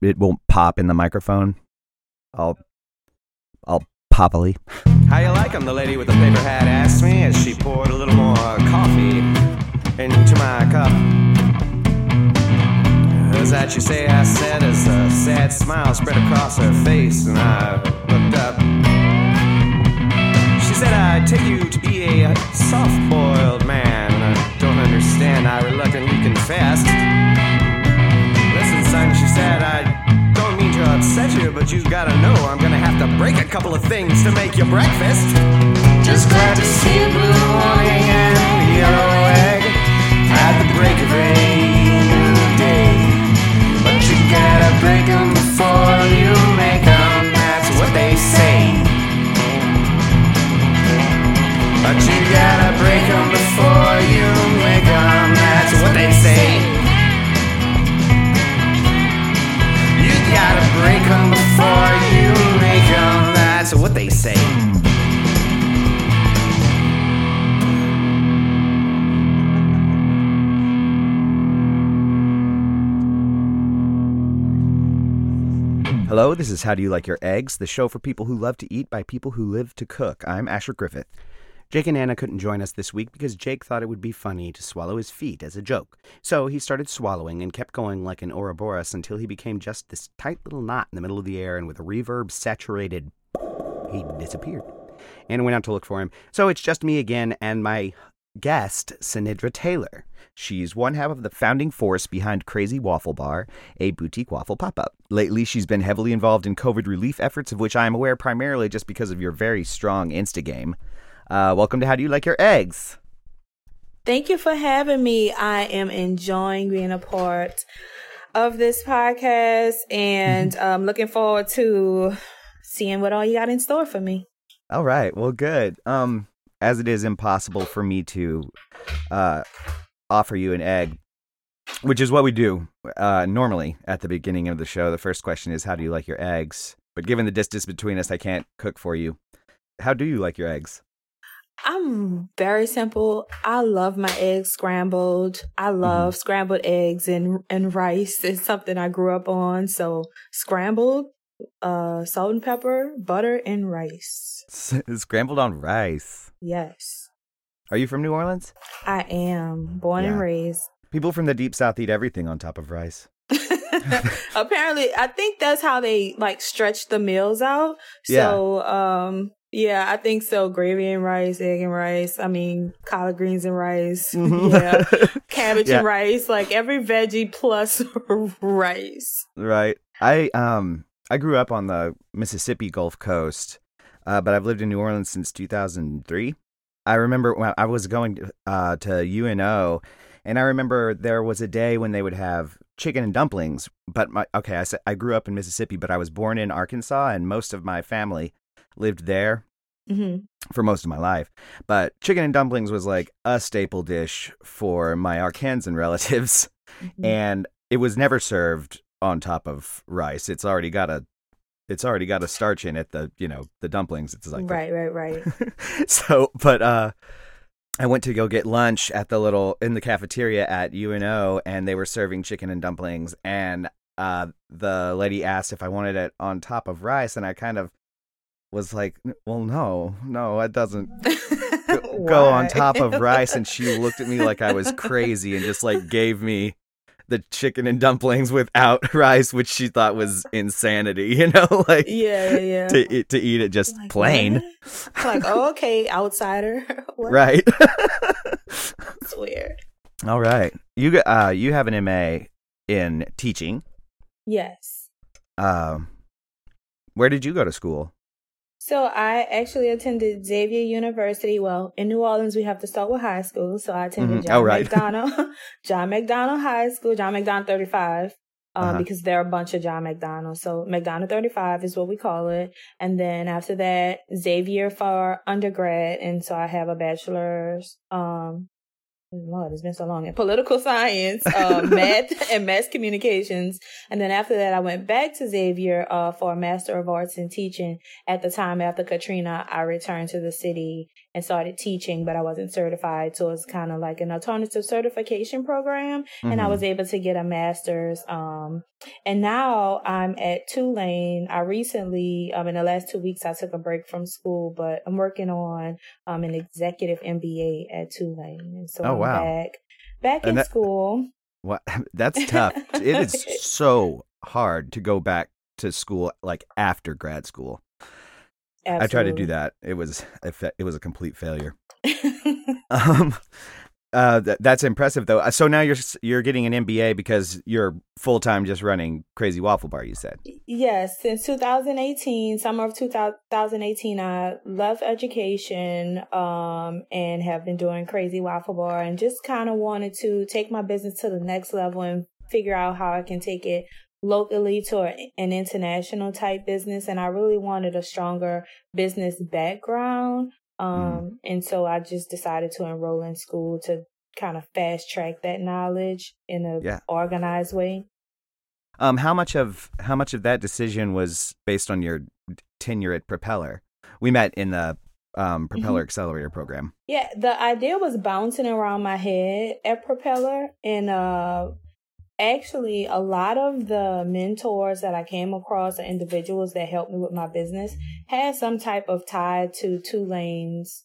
it won't pop in the microphone. I'll I'll poppily. How you like 'em? The lady with the paper hat asked me as she poured a little more coffee into my cup. Is that you say? I said as a sad smile spread across her face, and I looked up. She said, I'd take you to be a soft boiled man. I don't understand, I reluctantly confessed. Listen, son, she said, I upset you, but you gotta know I'm gonna have to break a couple of things to make your breakfast. Just glad to see a blue morning and a yellow egg at the break of new day. But you gotta break this is How Do You Like Your Eggs, the show for people who love to eat by people who live to cook. I'm Asher Griffith. Jake and Anna couldn't join us this week because Jake thought it would be funny to swallow his feet as a joke. So he started swallowing and kept going like an Ouroboros until he became just this tight little knot in the middle of the air, and with a reverb saturated, he disappeared. Anna went out to look for him. So it's just me again and my guest, Sinnidra Taylor. She's one half of the founding force behind Crazy Waffle Bar, a boutique waffle pop up. Lately, she's been heavily involved in COVID relief efforts, of which I am aware primarily just because of your very strong Insta game. Uh, welcome to How Do You Like Your Eggs? Thank you for having me. I am enjoying being a part of this podcast and um, looking forward to seeing what all you got in store for me. All right, well, good. Um, as it is impossible for me to uh, offer you an egg, which is what we do uh, normally at the beginning of the show. The first question is, How do you like your eggs? But given the distance between us, I can't cook for you. How do you like your eggs? I'm very simple. I love my eggs scrambled. I love scrambled eggs and and rice. It's something I grew up on. So scrambled, uh, salt and pepper, butter, and rice. Scrambled on rice. Yes, Are you from New Orleans? I am born and raised. People from the deep south eat everything on top of rice. Apparently, I think that's how they like stretch the meals out. So, um, yeah, I think so. Gravy and rice, egg and rice. I mean, collard greens and rice. yeah, cabbage Yeah. and rice. Like every veggie plus rice. Right. I um I grew up on the Mississippi Gulf Coast, uh, but I've lived in New Orleans since 2003. I remember when I was going uh, to UNO, and I remember there was a day when they would have chicken and dumplings. But my okay, I said I grew up in Mississippi, but I was born in Arkansas, and most of my family lived there hmm for most of my life. But chicken and dumplings was like a staple dish for my Arkansan relatives Mm-hmm. and it was never served on top of rice. It's already got a it's already got a starch in it. The you know the dumplings. It's like right, right, right. so, but uh, I went to go get lunch at the little in the cafeteria at UNO, and they were serving chicken and dumplings, and uh, the lady asked if I wanted it on top of rice, and I kind of was like, "Well, no, no, it doesn't go on top of rice." And she looked at me like I was crazy, and just like gave me the chicken and dumplings without rice, which she thought was insanity. You know, like yeah, yeah, yeah. to eat, to eat it just Like, plain? Like, oh, okay, outsider. Right? It's weird. All right. You got uh you have an MA in teaching. Yes. Um where did you go to school? So I actually attended Xavier University. Well, in New Orleans, we have to start with high school. So I attended Mhm. John Oh, right. McDonogh, John McDonogh High School, John McDonogh 35, um, Uh-huh. because there are a bunch of John McDonogh's. So McDonogh 35 is what we call it. And then after that, Xavier for undergrad. And so I have a bachelor's, um, Lord, it's been so long political science, uh, math, and mass communications. And then after that, I went back to Xavier uh, for a Master of Arts in Teaching. At the time after Katrina, I returned to the city and started teaching, but I wasn't certified. So it's kind of like an alternative certification program. Mm-hmm. And I mm-hmm. was able to get a master's. Um, and now I'm at Tulane. I recently, um, in the last two weeks, I took a break from school, but I'm working on, um, an executive MBA at Tulane. And so oh, I'm wow. back, back and in that, school. What? That's tough. it is so hard to go back to school like after grad school. Absolutely. I tried to do that. It was it was a complete failure. um, uh, th- that's impressive though. Uh, so now you're you're getting an MBA because you're full time just running Crazy Waffle Bar. You said yes. Since 2018, summer of 2018, I left education um, and have been doing Crazy Waffle Bar and just kind of wanted to take my business to the next level and figure out how I can take it locally to an international type business and I really wanted a stronger business background. Um, mm. and so I just decided to enroll in school to kind of fast track that knowledge in a yeah. organized way. Um, how much of how much of that decision was based on your tenure at Propeller? We met in the um, Propeller mm-hmm. Accelerator program. Yeah, the idea was bouncing around my head at Propeller, and uh, actually a lot of the mentors that I came across or individuals that helped me with my business had some type of tie to Tulane's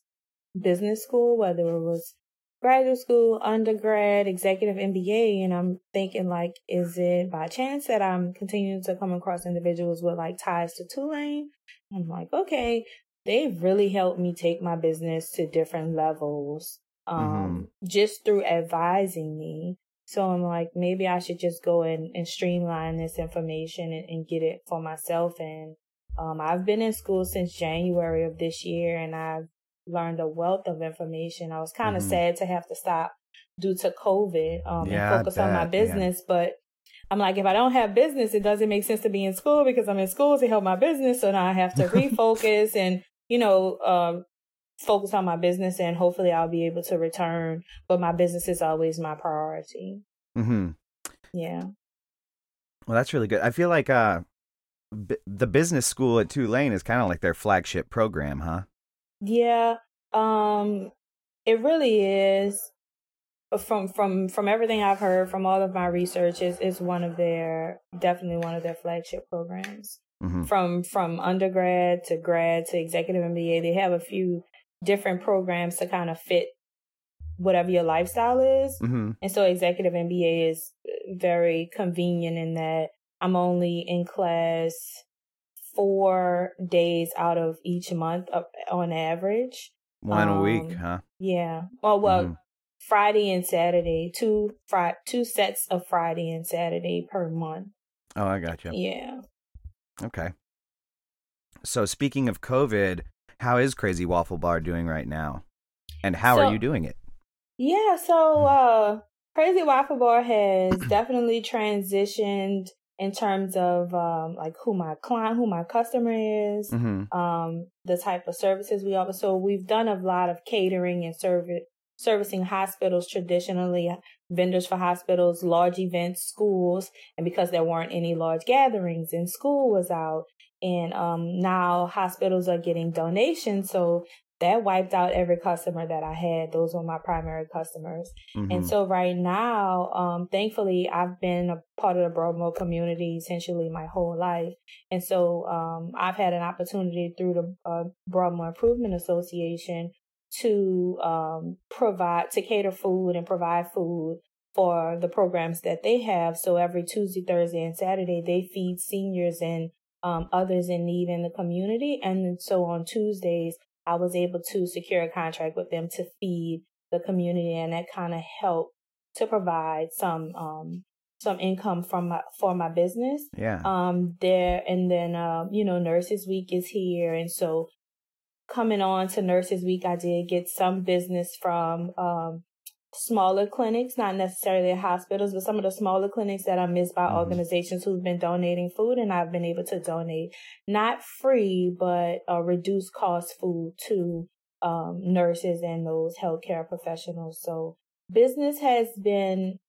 business school, whether it was graduate school, undergrad, executive MBA. And I'm thinking like, is it by chance that I'm continuing to come across individuals with like ties to Tulane? I'm like, okay, they've really helped me take my business to different levels. Um, mm-hmm. just through advising me so I'm like, maybe I should just go and, and streamline this information and, and get it for myself. And um, I've been in school since January of this year and I've learned a wealth of information. I was kind of mm-hmm. sad to have to stop due to COVID um, yeah, and focus on my business. Yeah. But I'm like, if I don't have business, it doesn't make sense to be in school because I'm in school to help my business. So now I have to refocus and, you know, um, focus on my business and hopefully I'll be able to return. But my business is always my priority. Hmm. Yeah. Well, that's really good. I feel like uh, b- the business school at Tulane is kind of like their flagship program, huh? Yeah. Um, it really is. From from from everything I've heard from all of my research, is is one of their definitely one of their flagship programs. Mm-hmm. From from undergrad to grad to executive MBA, they have a few different programs to kind of fit whatever your lifestyle is. Mm-hmm. And so executive MBA is very convenient in that I'm only in class four days out of each month on average. One um, a week, um, huh? Yeah. Well, well, mm-hmm. Friday and Saturday, two fri- two sets of Friday and Saturday per month. Oh, I got you. Yeah. Okay. So speaking of COVID, how is Crazy Waffle Bar doing right now? And how so, are you doing it? Yeah, so uh Crazy Waffle Bar has definitely transitioned in terms of um like who my client, who my customer is, mm-hmm. um, the type of services we offer. So we've done a lot of catering and service servicing hospitals traditionally, vendors for hospitals, large events, schools, and because there weren't any large gatherings and school was out, and um, now hospitals are getting donations, so that wiped out every customer that I had. Those were my primary customers. Mm-hmm. And so right now, um, thankfully, I've been a part of the Broadmoor community essentially my whole life. And so, um, I've had an opportunity through the uh, Broadmoor Improvement Association to, um, provide, to cater food and provide food for the programs that they have. So every Tuesday, Thursday, and Saturday, they feed seniors and um, others in need in the community. And so on Tuesdays, I was able to secure a contract with them to feed the community and that kind of helped to provide some um some income from my for my business. Yeah. Um there and then uh, you know, Nurses Week is here and so coming on to Nurses Week I did get some business from um smaller clinics, not necessarily hospitals, but some of the smaller clinics that are missed by mm-hmm. organizations who've been donating food, and I've been able to donate not free but uh, reduced cost food to um, nurses and those healthcare professionals. So business has been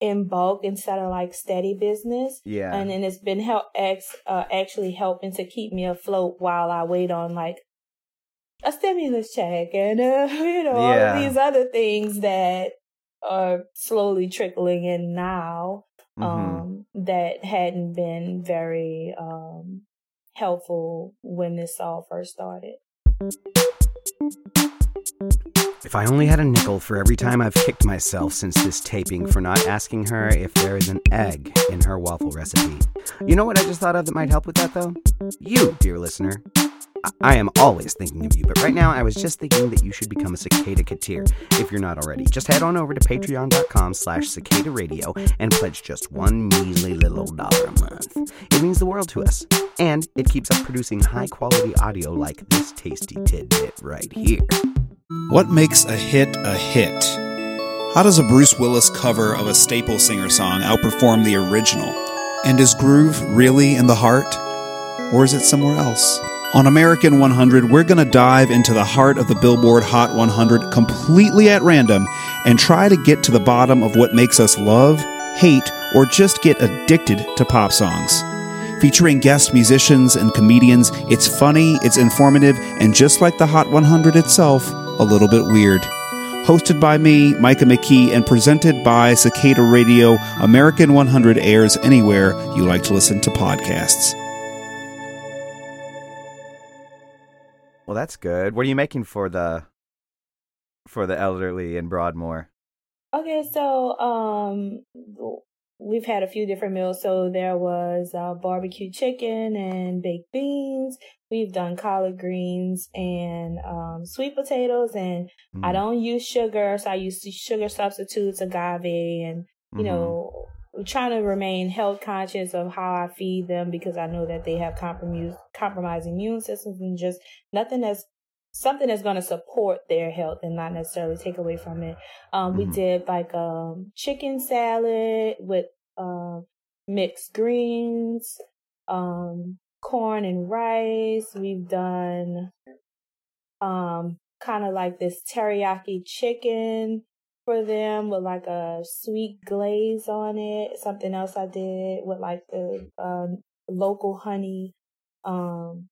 in bulk instead of like steady business. Yeah, and then it's been help ex, uh, actually helping to keep me afloat while I wait on like a stimulus check and uh, you know all Yeah. of these other things that are slowly trickling in now Mhm. um, that hadn't been very um, helpful when this all first started. If I only had a nickel for every time I've kicked myself since this taping for not asking her if there is an egg in her waffle recipe. You know what I just thought of that might help with that, though? You, dear listener. I- am always thinking of you, but right now I was just thinking that you should become a Cicada Katir if you're not already. Just head on over to patreon.com slash cicada radio and pledge just one measly little dollar a month. It means the world to us, and it keeps us producing high quality audio like this tasty tidbit right here. What makes a hit a hit? How does a Bruce Willis cover of a staple singer song outperform the original? And is groove really in the heart? Or is it somewhere else? On American 100, we're going to dive into the heart of the Billboard Hot 100 completely at random and try to get to the bottom of what makes us love, hate, or just get addicted to pop songs. Featuring guest musicians and comedians, it's funny, it's informative, and just like the Hot 100 itself, a little bit weird. Hosted by me, Micah McKee, and presented by Cicada Radio, American 100 airs anywhere you like to listen to podcasts. Well, that's good. What are you making for the for the elderly in Broadmoor? Okay, so um, we've had a few different meals. So there was uh, barbecue chicken and baked beans. We've done collard greens and um, sweet potatoes, and I Mm. don't use sugar, so I use sugar substitutes, agave, and you Mhm. know, I'm trying to remain health conscious of how I feed them because I know that they have compromised compromised immune systems and just nothing that's something that's going to support their health and not necessarily take away from it. Um, we Mhm. did like um chicken salad with uh, mixed greens, um, corn and rice. We've done um kind of like this teriyaki chicken for them with like a sweet glaze on it. Something else I did with like the um, local honey. Um,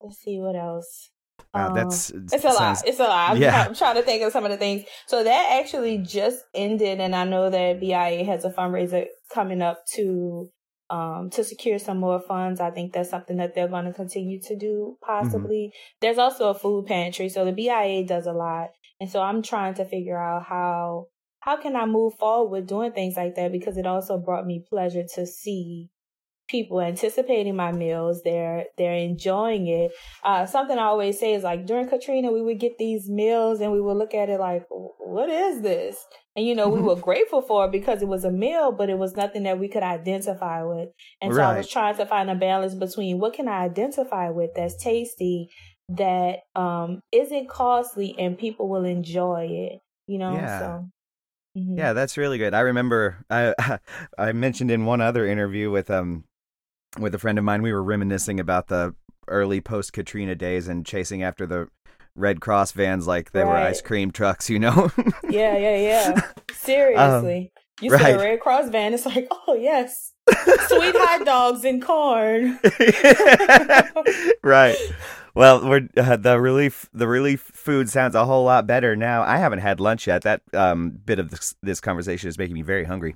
let's see what else. Wow, Um, that's it's a lot. It's a lot. I'm, Yeah. I'm trying to think of some of the things. So that actually just ended, and I know that BIA has a fundraiser coming up to um to secure some more funds. I think that's something that they're going to continue to do. Possibly. There's also a food pantry, so the BIA does a lot, and so I'm trying to figure out how how can I move forward with doing things like that because it also brought me pleasure to see people anticipating my meals. They're they're enjoying it. Uh something i always say is like during katrina we would get these meals and we would look at it like what is this? And you know we were grateful for it because it was a meal but it was nothing that we could identify with. And so i was trying to find a balance between what can i identify with that's tasty that um isn't costly and people will enjoy it you know? Yeah. so mhm. Yeah, that's really good. I remember I I mentioned in one other interview with um with a friend of mine we were reminiscing about the early post Katrina days and chasing after the Red Cross vans like they were ice cream trucks, you know. Yeah, yeah, yeah. Seriously. you see Um, right. a Red Cross van, it's like, oh yes. Sweet hot dogs and corn. right. Well, we're uh, the relief. The relief food sounds a whole lot better now. I haven't had lunch yet. That um, bit of this, this conversation is making me very hungry.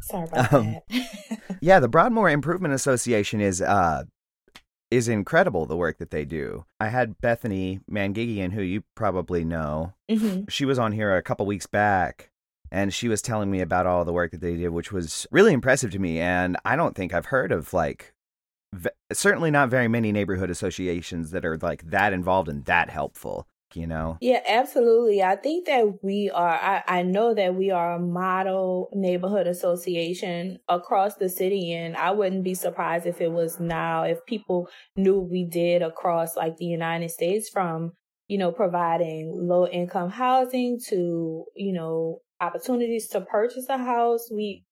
Sorry about Um, that. Yeah, the Broadmoor Improvement Association is uh is incredible. The work that they do. I had Bethany Mangigian, who you probably know. hmm She was on here a couple weeks back. And she was telling me about all the work that they did, which was really impressive to me. And I don't think I've heard of like v- certainly not very many neighborhood associations that are like that involved and that helpful you know Yeah, absolutely. I think that we are, I, I know that we are a model neighborhood association across the city. And I wouldn't be surprised if it was now, if people knew we did across like the United States from, you know, providing low income housing to, you know, opportunities to purchase a house. We,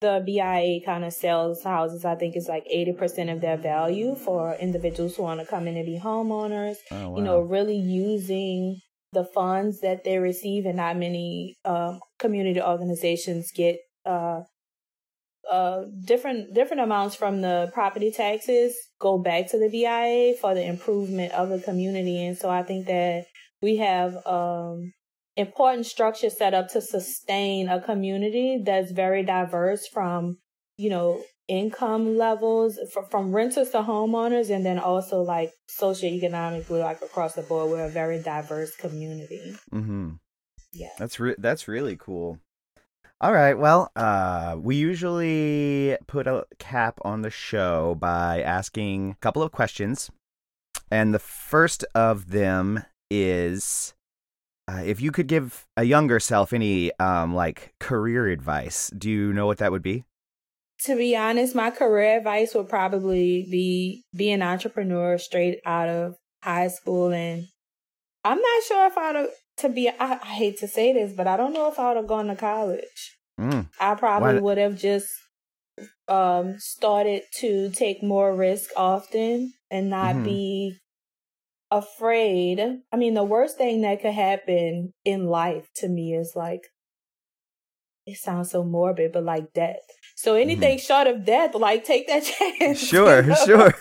the BIA kind of sells houses, I think it's like 80% of their value for individuals who want to come in and be homeowners. Oh, you know, really using the funds that they receive, and not many um, community organizations get uh, uh, different different amounts from the property taxes go back to the BIA for the improvement of the community, and so I think that we have um, important structure set up to sustain a community that's very diverse from you know income levels from renters to homeowners and then also like socioeconomically like across the board. We're a very diverse community. Mm-hmm. Yeah. That's re- that's really cool. All right well uh we usually put a cap on the show by asking a couple of questions and the first of them is uh, if you could give a younger self any um like career advice do you know what that would be to be honest, my career advice would probably be be an entrepreneur straight out of high school. And I'm not sure if I'd have, to be, I, I hate to say this, but I don't know if I would have gone to college. Mm. I probably would have just um, started to take more risk often and not mm-hmm. be afraid. I mean, the worst thing that could happen in life to me is like, it sounds so morbid, but like death. So anything mm-hmm. short of death, like take that chance. Sure, you know? sure.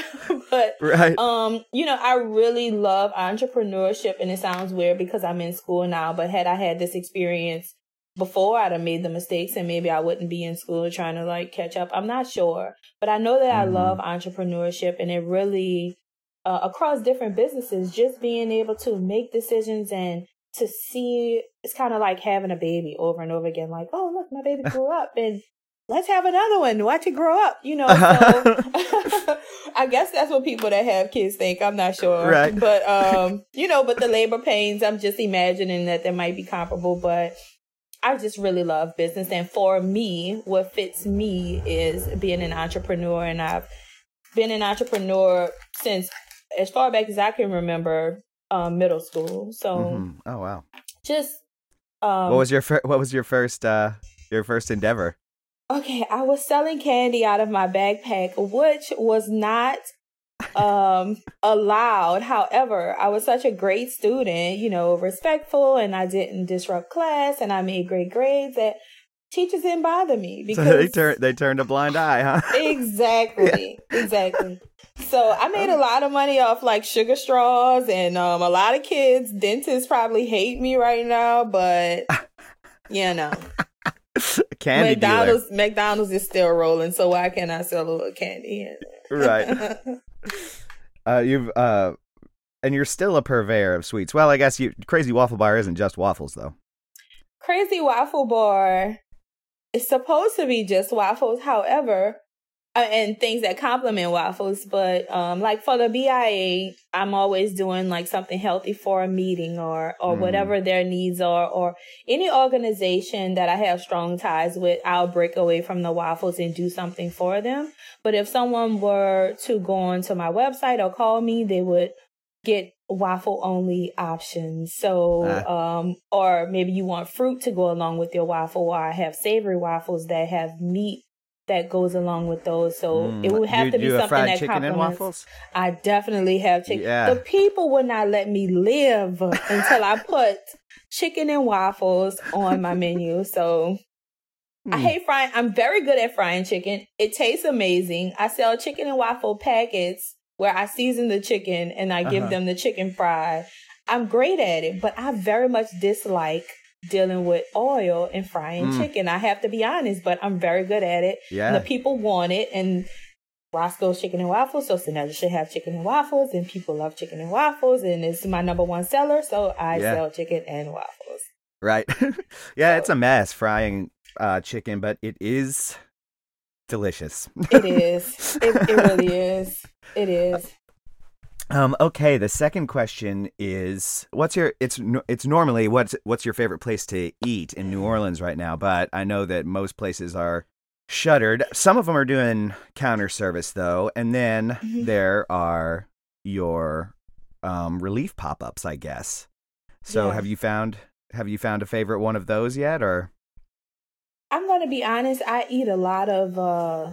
but right. um, you know, I really love entrepreneurship and it sounds weird because I'm in school now, but had I had this experience before I'd have made the mistakes and maybe I wouldn't be in school trying to like catch up. I'm not sure. But I know that mm-hmm. I love entrepreneurship and it really uh, across different businesses, just being able to make decisions and to see it's kind of like having a baby over and over again like oh look my baby grew up and let's have another one. Watch it grow up, you know. So I guess that's what people that have kids think. I'm not sure. Right. But um, you know, but the labor pains, I'm just imagining that there might be comparable, but I just really love business. And for me, what fits me is being an entrepreneur. And I've been an entrepreneur since as far back as I can remember, um, middle school. So mm-hmm. Oh wow. Just um, What was your fir- what was your first uh your first endeavor? Okay, I was selling candy out of my backpack, which was not um allowed. However, I was such a great student, you know, respectful and I didn't disrupt class and I made great grades that teachers didn't bother me because so they turned they turned a blind eye, huh? exactly. Yeah. Exactly. So I made a lot of money off like sugar straws and um a lot of kids, dentists probably hate me right now, but you know. candy McDonald's dealer. McDonald's is still rolling, so why can't I sell a little candy? right. uh, you've uh, and you're still a purveyor of sweets. Well, I guess you Crazy Waffle Bar isn't just waffles, though. Crazy Waffle Bar is supposed to be just waffles. However, uh, and things that complement waffles. But um, like for the BIA, I'm always doing like something healthy for a meeting or or mm. whatever their needs are, or any organization that I have strong ties with. I'll break away from the waffles and do something for them. But if someone were to go onto my website or call me, they would get waffle only options. So, ah. um, or maybe you want fruit to go along with your waffle, or I have savory waffles that have meat that goes along with those. So mm. it would have you, to be something that chicken complements. And waffles? I definitely have chicken. Yeah. The people would not let me live until I put chicken and waffles on my menu. So mm. I hate frying. I'm very good at frying chicken. It tastes amazing. I sell chicken and waffle packets where I season the chicken and I give uh-huh. them the chicken fry. I'm great at it, but I very much dislike dealing with oil and frying mm. chicken. I have to be honest, but I'm very good at it. Yeah. And the people want it and Roscoe's Chicken and Waffles, so Sinnidra should have chicken and waffles, and people love chicken and waffles, and it's my number one seller, so I yeah. sell chicken and waffles. Right. yeah, so, it's a mess frying uh, chicken, but it is delicious. it is. It, it really is. It is. Um, okay, the second question is what's your it's it's normally what's what's your favorite place to eat in New Orleans right now, but I know that most places are shuttered. Some of them are doing counter service though, and then mm-hmm. there are your um, relief pop-ups, I guess. So yeah. have you found have you found a favorite one of those yet or I'm going to be honest, I eat a lot of uh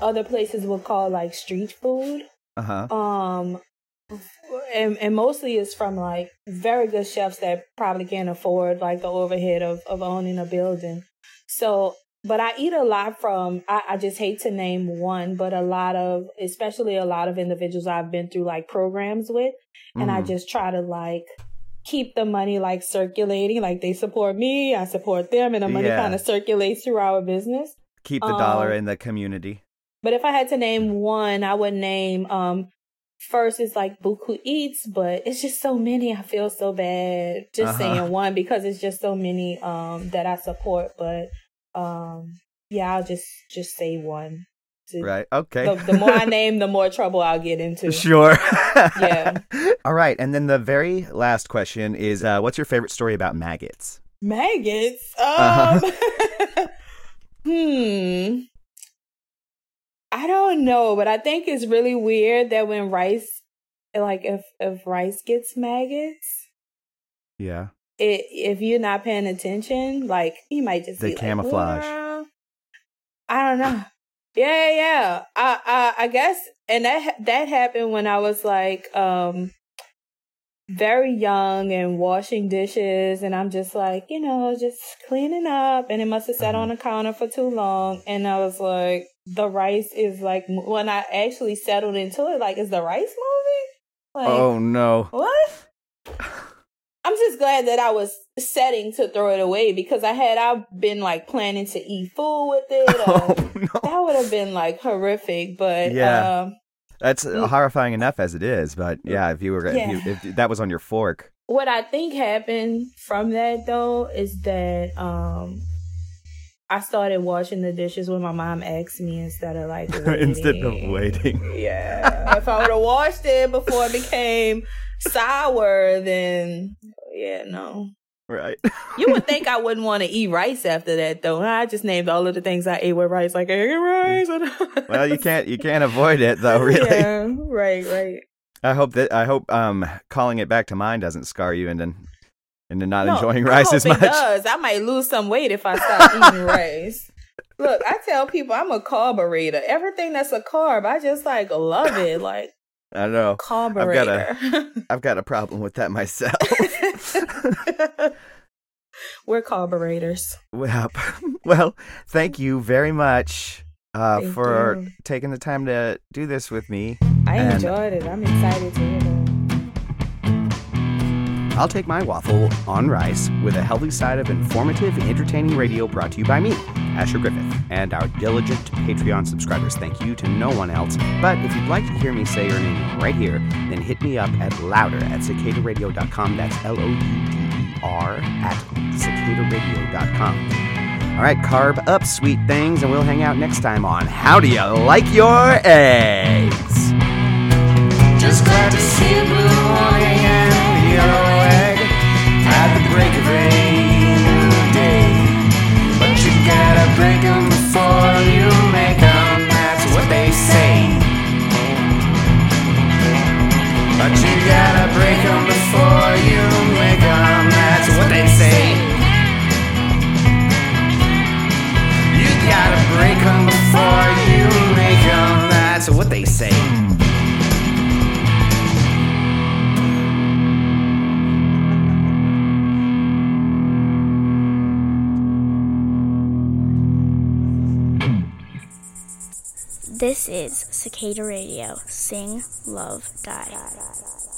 other places would call like street food. Uh-huh. Um and, and mostly it's from like very good chefs that probably can't afford like the overhead of, of owning a building. So but I eat a lot from, I, I just hate to name one, but a lot of, especially a lot of individuals I've been through like programs with. And I Mm. just try to like keep the money like circulating. Like they support me, I support them, and the money Yeah. kind of circulates through our business. Keep the dollar Um, in the community. But if I had to name one, I would name um first is like Buku Eats, but it's just so many. I feel so bad just Uh-huh. saying one because it's just so many um that I support. But um yeah, I'll just just say one. To- Right. Okay. The, the more I name, the more trouble I'll get into. Sure. Yeah. All right. And then the very last question is uh, what's your favorite story about maggots? Maggots. Um Uh-huh. Hmm. I don't know, but I think it's really weird that when rice like if if rice gets maggots, Yeah. it if you're not paying attention, like you might just They be like, camouflage. "Well, I don't know. Yeah, yeah. I, I, I guess, and that that happened when I was like, um, very young and washing dishes, and I'm just like, you know, just cleaning up, and it must have sat Mhm. on the counter for too long, and I was like, the rice is like, when I actually settled into it, like, is the rice moving? Like, oh, no. what? I'm just glad that I was setting to throw it away because I had I been like planning to eat food with it. Oh, uh, no. that would have been like horrific, but Yeah. um, That's Mm. horrifying enough as it is. But yeah, if you were, Yeah. if, you, if that was on your fork. what I think happened from that though is that um I started washing the dishes when my mom asked me instead of like Instead of waiting. Yeah, if I would have washed it before it became sour, then yeah, no. Right. You would think I wouldn't want to eat rice after that, though. I just named all of the things I ate with rice, like egg and rice. Well, you can't you can't avoid it though, really. Yeah, right, right. I hope that I hope um calling it back to mind doesn't scar you into into not No, enjoying I rice hope as it much. does. I might lose some weight if I stop eating rice. Look, I tell people I'm a carburetor. Everything that's a carb, I just like love it. Like I don't know. carburetor. I've got a problem with that myself. We're carburetors. well, well, thank you very much uh, for you. taking the time to do this with me. I And- enjoyed it. I'm excited to hear that. I'll take my waffle on rice with a healthy side of informative, entertaining radio brought to you by me, Asher Griffith, and our diligent Patreon subscribers. Thank you to no one else. But if you'd like to hear me say your name right here, then hit me up at louder at cicadaradio.com. That's L O U D E R at cicadaradio.com. All right, carb up, sweet things, and we'll hang out next time on How Do You Like Your Eggs? Just glad to see blue and a yellow break 'em before you make 'em, that's what they say. But you gotta break 'em before you make 'em, that's what they say. You gotta break 'em before you make 'em, that's what they say. This is Cicada Radio. Sing, love, die.